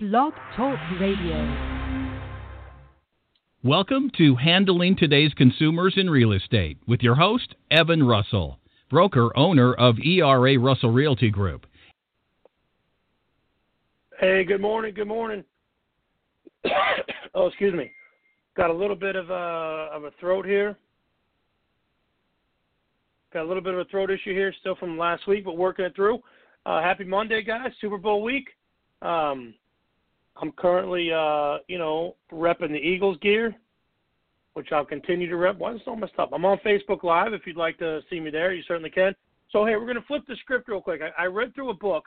Blog Talk Radio. Welcome to Handling Today's Consumers in Real Estate with your host, Evan Russell, broker owner of ERA Russell Realty Group. Hey, good morning. Good morning. oh, excuse me. Got a little bit of a of a throat here. Got a little bit of a throat issue here, still from last week, but working it through. Uh, happy Monday, guys! Super Bowl week. Um, I'm currently, uh, you know, repping the Eagles gear, which I'll continue to rep. Why is so messed up? I'm on Facebook Live. If you'd like to see me there, you certainly can. So, hey, we're going to flip the script real quick. I, I read through a book.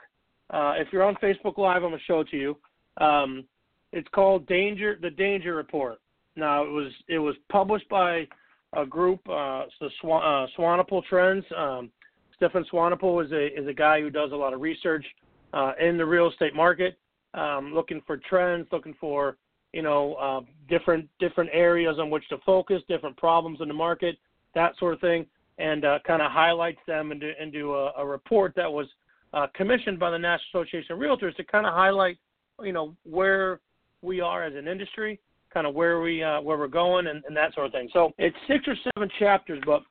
Uh, if you're on Facebook Live, I'm going to show it to you. Um, it's called Danger, the Danger Report. Now, it was it was published by a group, uh, the Swan, uh, Swanepoel Trends. Um, Stefan Swanepoel is a is a guy who does a lot of research uh, in the real estate market um, looking for trends, looking for you know uh, different different areas on which to focus, different problems in the market, that sort of thing, and uh, kind of highlights them into into a, a report that was uh, commissioned by the National Association of Realtors to kind of highlight you know where we are as an industry, kind of where we uh, where we're going, and, and that sort of thing. So it's six or seven chapters, but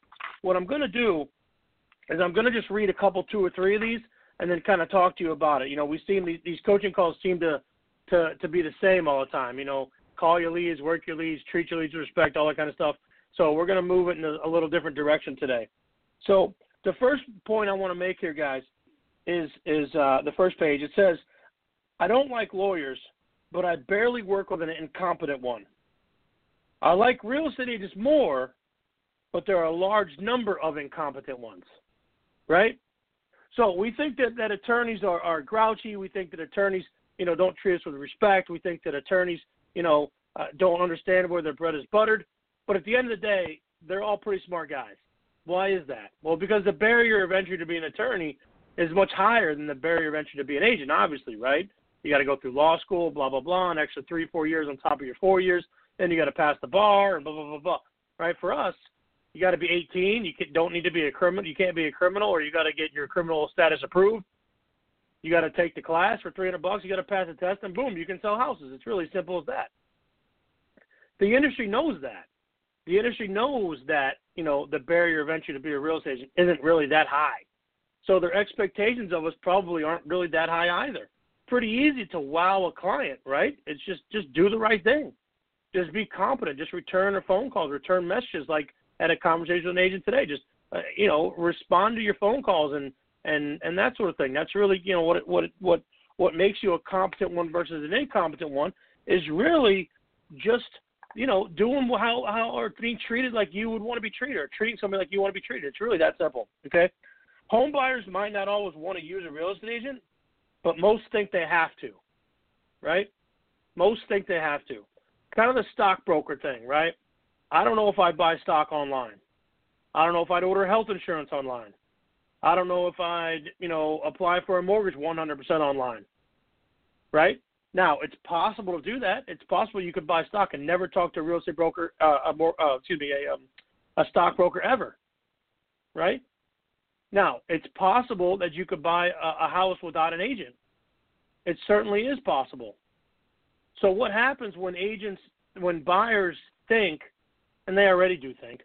what I'm going to do is I'm going to just read a couple, two or three of these, and then kind of talk to you about it. You know, we see these, these coaching calls seem to, to to be the same all the time. You know, call your leads, work your leads, treat your leads with respect, all that kind of stuff. So we're going to move it in a, a little different direction today. So the first point I want to make here, guys, is is uh, the first page. It says, "I don't like lawyers, but I barely work with an incompetent one. I like real estate agents more, but there are a large number of incompetent ones." Right? So we think that, that attorneys are, are grouchy. We think that attorneys, you know, don't treat us with respect. We think that attorneys, you know, uh, don't understand where their bread is buttered. But at the end of the day, they're all pretty smart guys. Why is that? Well, because the barrier of entry to be an attorney is much higher than the barrier of entry to be an agent, obviously, right? You got to go through law school, blah, blah, blah, an extra three, four years on top of your four years. Then you got to pass the bar and blah, blah, blah, blah. Right? For us, you got to be 18. You can, don't need to be a criminal. You can't be a criminal, or you got to get your criminal status approved. You got to take the class for 300 bucks. You got to pass a test, and boom, you can sell houses. It's really simple as that. The industry knows that. The industry knows that you know the barrier of entry to be a real estate agent isn't really that high. So their expectations of us probably aren't really that high either. Pretty easy to wow a client, right? It's just just do the right thing. Just be competent. Just return a phone calls, return messages like had a conversation with an agent today. Just uh, you know, respond to your phone calls and and and that sort of thing. That's really you know what what what what makes you a competent one versus an incompetent one is really just you know doing how how or being treated like you would want to be treated or treating somebody like you want to be treated. It's really that simple. Okay, home buyers might not always want to use a real estate agent, but most think they have to, right? Most think they have to. Kind of the stockbroker thing, right? I don't know if I'd buy stock online. I don't know if I'd order health insurance online. I don't know if I'd, you know, apply for a mortgage 100% online. Right? Now, it's possible to do that. It's possible you could buy stock and never talk to a real estate broker, uh, a more, uh, excuse me, a, um, a stockbroker ever. Right? Now, it's possible that you could buy a, a house without an agent. It certainly is possible. So, what happens when agents, when buyers think and they already do think,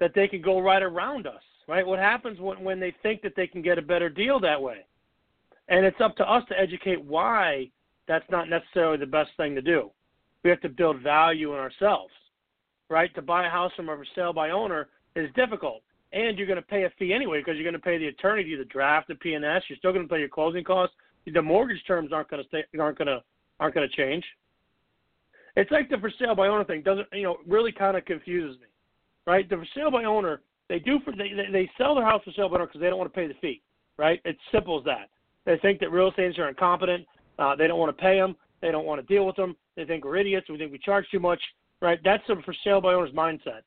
that they can go right around us, right? What happens when, when they think that they can get a better deal that way? And it's up to us to educate why that's not necessarily the best thing to do. We have to build value in ourselves, right? To buy a house from a sale by owner is difficult. And you're going to pay a fee anyway because you're going to pay the attorney to the draft, the P&S. You're still going to pay your closing costs. The mortgage terms aren't going to stay, aren't going to aren't going to change, it's like the for sale by owner thing doesn't you know really kind of confuses me, right? The for sale by owner they do for they they sell their house for sale by owner because they don't want to pay the fee, right? It's simple as that. They think that real estate agents are incompetent. Uh, they don't want to pay them. They don't want to deal with them. They think we're idiots. We think we charge too much, right? That's the for sale by owner's mindset.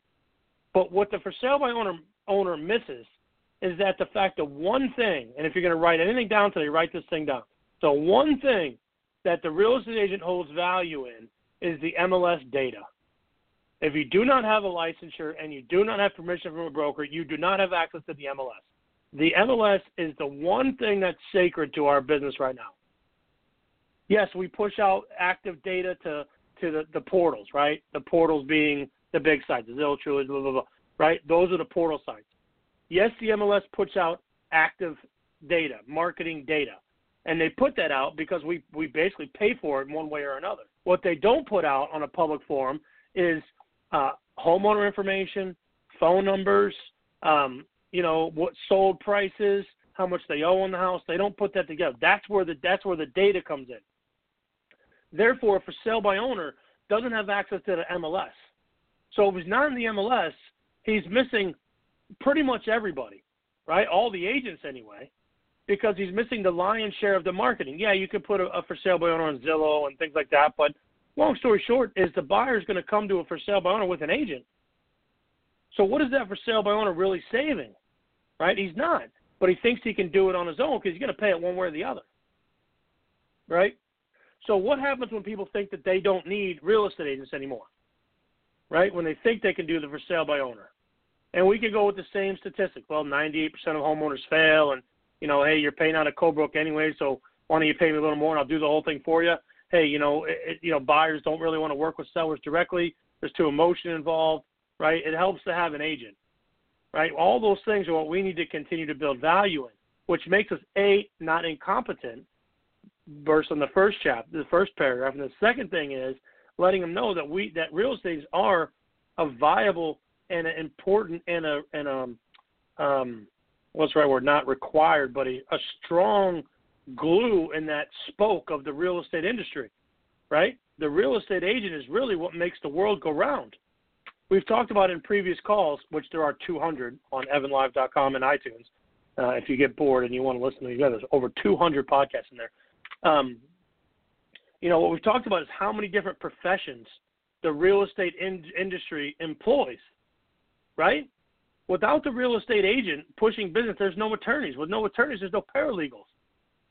But what the for sale by owner owner misses is that the fact of one thing, and if you're going to write anything down today, write this thing down. So one thing that the real estate agent holds value in is the MLS data. If you do not have a licensure and you do not have permission from a broker, you do not have access to the MLS. The MLS is the one thing that's sacred to our business right now. Yes, we push out active data to to the, the portals, right? The portals being the big sites, Zillow, Trulia, blah, blah, blah, right? Those are the portal sites. Yes, the MLS puts out active data, marketing data, and they put that out because we we basically pay for it in one way or another. What they don't put out on a public forum is uh, homeowner information, phone numbers, um, you know what sold prices, how much they owe on the house. They don't put that together. That's where the that's where the data comes in. Therefore, for sale by owner doesn't have access to the MLS. So if he's not in the MLS, he's missing pretty much everybody, right? All the agents anyway, because he's missing the lion's share of the marketing. Yeah, you could put a, a for sale by owner on Zillow and things like that, but long story short is the buyer is going to come to a for sale by owner with an agent. So what is that for sale by owner really saving? Right? He's not, but he thinks he can do it on his own because he's going to pay it one way or the other. Right? So what happens when people think that they don't need real estate agents anymore? Right? When they think they can do the for sale by owner. And we can go with the same statistic. Well, 98% of homeowners fail, and you know, hey, you're paying out of co-broke anyway, so why don't you pay me a little more and I'll do the whole thing for you? Hey, you know, it, you know, buyers don't really want to work with sellers directly. There's too emotion involved, right? It helps to have an agent, right? All those things are what we need to continue to build value in, which makes us a not incompetent, verse on the first chapter, the first paragraph, and the second thing is letting them know that we that real estate are a viable and an important and a and um um what's the right word not required but a, a strong glue in that spoke of the real estate industry right? The real estate agent is really what makes the world go round. We've talked about in previous calls which there are 200 on evanlive.com and itunes uh, if you get bored and you want to listen to these others over 200 podcasts in there. Um, you know, what we've talked about is how many different professions the real estate in- industry employs, right? Without the real estate agent pushing business, there's no attorneys. With no attorneys, there's no paralegals.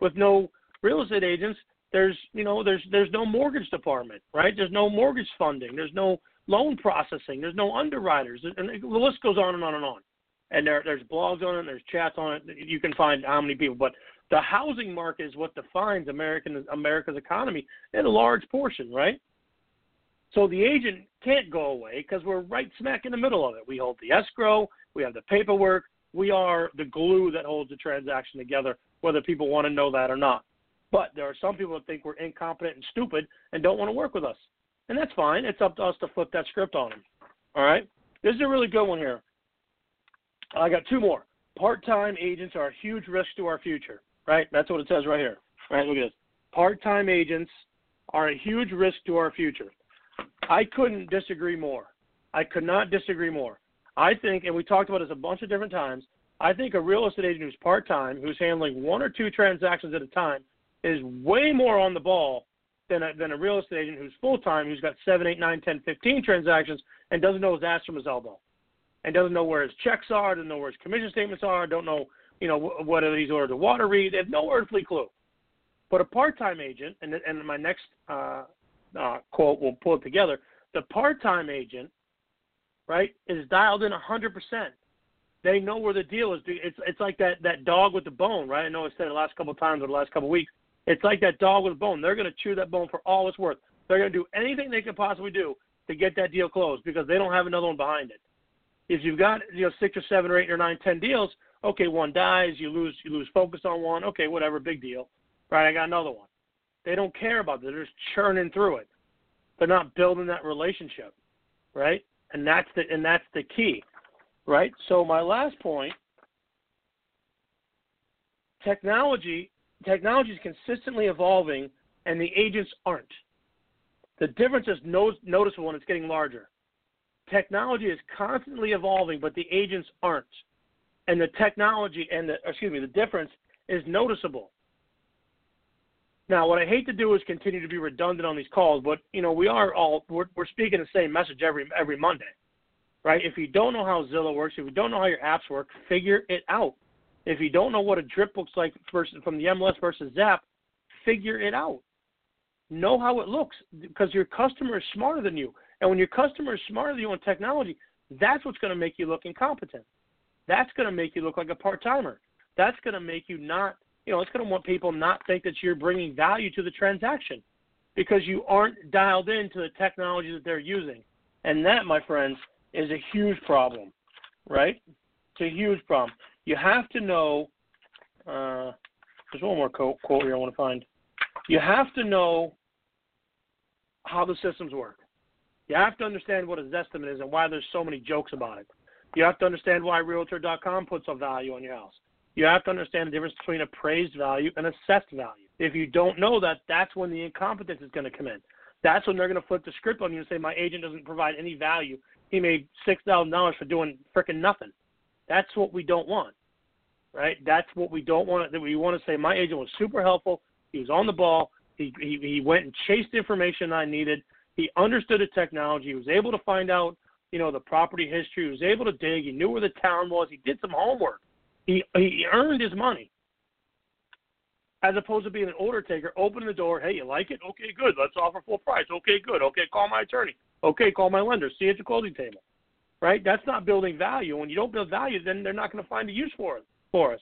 With no real estate agents, there's you know there's there's no mortgage department, right? There's no mortgage funding. There's no loan processing. There's no underwriters, and the list goes on and on and on. And there there's blogs on it, there's chats on it. You can find how many people, but the housing market is what defines American America's economy in a large portion, right? So the agent can't go away because we're right smack in the middle of it. We hold the escrow, we have the paperwork, we are the glue that holds the transaction together, whether people want to know that or not. But there are some people that think we're incompetent and stupid and don't want to work with us. And that's fine. It's up to us to flip that script on them. All right? This is a really good one here. I got two more. Part time agents are a huge risk to our future right? That's what it says right here. Right, look at this. Part-time agents are a huge risk to our future. I couldn't disagree more. I could not disagree more. I think, and we talked about this a bunch of different times. I think a real estate agent who's part-time, who's handling one or two transactions at a time, is way more on the ball than a, than a real estate agent who's full-time, who's got seven, eight, nine, ten, fifteen transactions, and doesn't know his ass from his elbow, and doesn't know where his checks are, doesn't know where his commission statements are, don't know you know, whether he's ordered a water read. They have no earthly clue. But a part-time agent, and and my next uh, uh, quote will pull it together. The part-time agent, right, is dialed in 100%. They know where the deal is. It's it's like that that dog with the bone, right? I know I said it the last couple of times or the last couple of weeks. It's like that dog with a bone. They're going to chew that bone for all it's worth. They're going to do anything they can possibly do to get that deal closed because they don't have another one behind it. If you've got you know six or seven or eight or nine, ten deals, Okay, one dies, you lose you lose focus on one. Okay, whatever, big deal. Right, I got another one. They don't care about it. They're just churning through it. They're not building that relationship, right? And that's the and that's the key, right? So my last point, technology technology is consistently evolving, and the agents aren't. The difference is no, noticeable and it's getting larger. Technology is constantly evolving, but the agents aren't and the technology and the excuse me the difference is noticeable. Now, what I hate to do is continue to be redundant on these calls, but you know we are all we're, we're speaking the same message every every Monday, right? If you don't know how Zillow works, if you don't know how your apps work, figure it out. If you don't know what a drip looks like versus from the MLS versus Zap, figure it out. Know how it looks because your customer is smarter than you, and when your customer is smarter than you on technology, that's what's going to make you look incompetent. That's going to make you look like a part timer. That's going to make you not you know, it's going to want people not think that you're bringing value to the transaction because you aren't dialed into the technology that they're using. And that, my friends, is a huge problem, right? It's a huge problem. You have to know. Uh, there's one more quote, quote here I want to find. You have to know how the systems work. You have to understand what a Zestimate is and why there's so many jokes about it. You have to understand why Realtor.com puts a value on your house. You have to understand the difference between appraised value and assessed value. If you don't know that, that's when the incompetence is going to come in. That's when they're going to flip the script on you and say, "My agent doesn't provide any value. He made six thousand dollars for doing freaking nothing." That's what we don't want, right? That's what we don't want. That we want to say, "My agent was super helpful. He was on the ball. He he, he went and chased the information I needed. He understood the technology. He was able to find out, you know, the property history. He was able to dig. He knew where the town was. He did some homework. He he earned his money. As opposed to being an order taker, open the door. Hey, you like it? Okay, good. Let's offer full price. Okay, good. Okay, call my attorney. Okay, call my lender. See you at the closing table. Right? That's not building value. When you don't build value, then they're not going to find a use for it for us.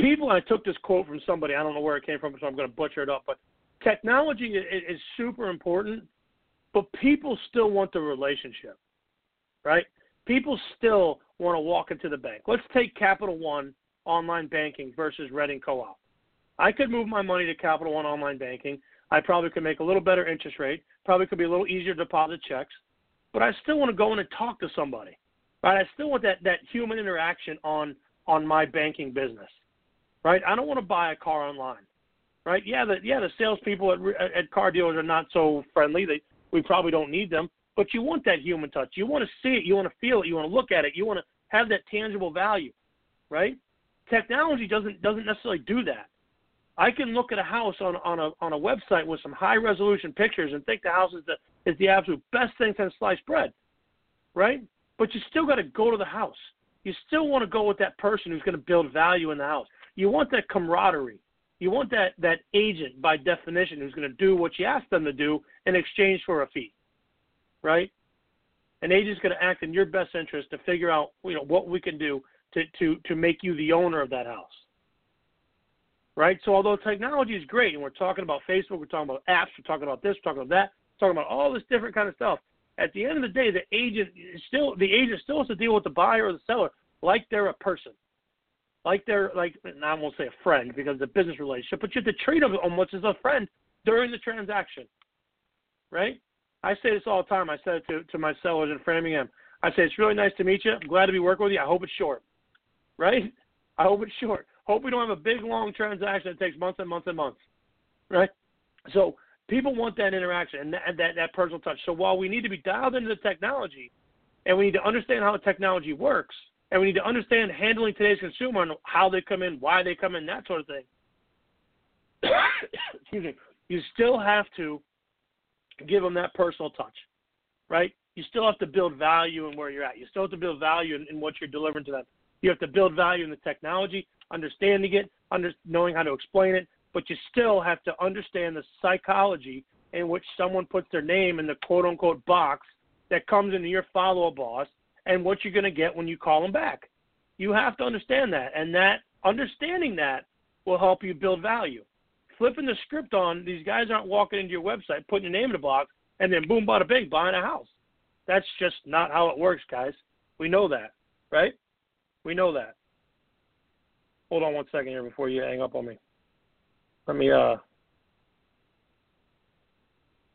People, I took this quote from somebody. I don't know where it came from, so I'm going to butcher it up. But technology is, is super important, but people still want the relationship, right? People still want to walk into the bank. Let's take Capital One online banking versus Reading Co-op. I could move my money to Capital One online banking. I probably could make a little better interest rate. Probably could be a little easier to deposit checks, but I still want to go in and talk to somebody. Right? I still want that that human interaction on on my banking business. Right? I don't want to buy a car online. Right? Yeah, the yeah the salespeople at at car dealers are not so friendly. They we probably don't need them, but you want that human touch. You want to see it. You want to feel it. You want to look at it. You want to have that tangible value. Right? Technology doesn't doesn't necessarily do that. I can look at a house on on a on a website with some high resolution pictures and think the house is the is the absolute best thing since sliced bread, right? But you still got to go to the house. You still want to go with that person who's going to build value in the house. You want that camaraderie. You want that that agent by definition who's going to do what you ask them to do in exchange for a fee, right? An agent's going to act in your best interest to figure out you know what we can do to, to, to make you the owner of that house. Right? So although technology is great and we're talking about Facebook, we're talking about apps, we're talking about this, we're talking about that, we're talking about all this different kind of stuff. At the end of the day, the agent still the agent still has to deal with the buyer or the seller like they're a person. Like they're like I won't say a friend because it's a business relationship, but you have to treat them almost as a friend during the transaction. Right? I say this all the time. I said it to, to my sellers in Framingham. I say it's really nice to meet you. I'm glad to be working with you. I hope it's short right? I hope it's short. Hope we don't have a big long transaction that takes months and months and months, right? So people want that interaction and that, that that personal touch. So while we need to be dialed into the technology, and we need to understand how the technology works, and we need to understand handling today's consumer and how they come in, why they come in, that sort of thing. Excuse me. You still have to give them that personal touch, right? You still have to build value in where you're at. You still have to build value in, in what you're delivering to them. You have to build value in the technology, understanding it, under, knowing how to explain it, but you still have to understand the psychology in which someone puts their name in the quote unquote box that comes into your follow up boss and what you're going to get when you call them back. You have to understand that, and that understanding that will help you build value. Flipping the script on, these guys aren't walking into your website, putting your name in a box, and then boom, bada bing, buying a house. That's just not how it works, guys. We know that, right? We know that. Hold on one second here before you hang up on me. Let me uh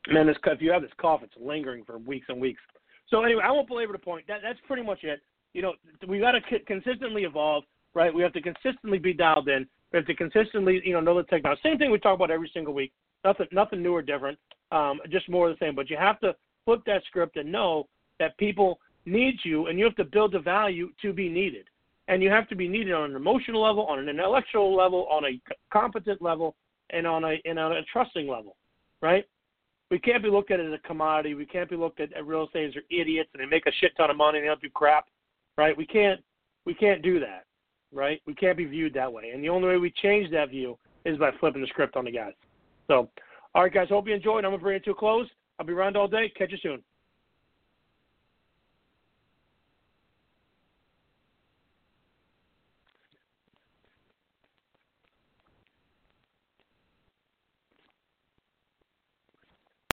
man, this if you have this cough, it's lingering for weeks and weeks. So anyway, I won't belabor the point. That that's pretty much it. You know, we got to c- consistently evolve, right? We have to consistently be dialed in. We have to consistently, you know, know the technology. Same thing we talk about every single week. Nothing, nothing new or different. Um, just more of the same. But you have to flip that script and know that people need you, and you have to build the value to be needed and you have to be needed on an emotional level, on an intellectual level, on a competent level, and on a and on a trusting level, right? We can't be looked at as a commodity. We can't be looked at, at real estate as they're idiots and they make a shit ton of money and they don't do crap, right? We can't we can't do that, right? We can't be viewed that way. And the only way we change that view is by flipping the script on the guys. So, all right, guys, hope you enjoyed. I'm gonna bring it to a close. I'll be around all day. Catch you soon.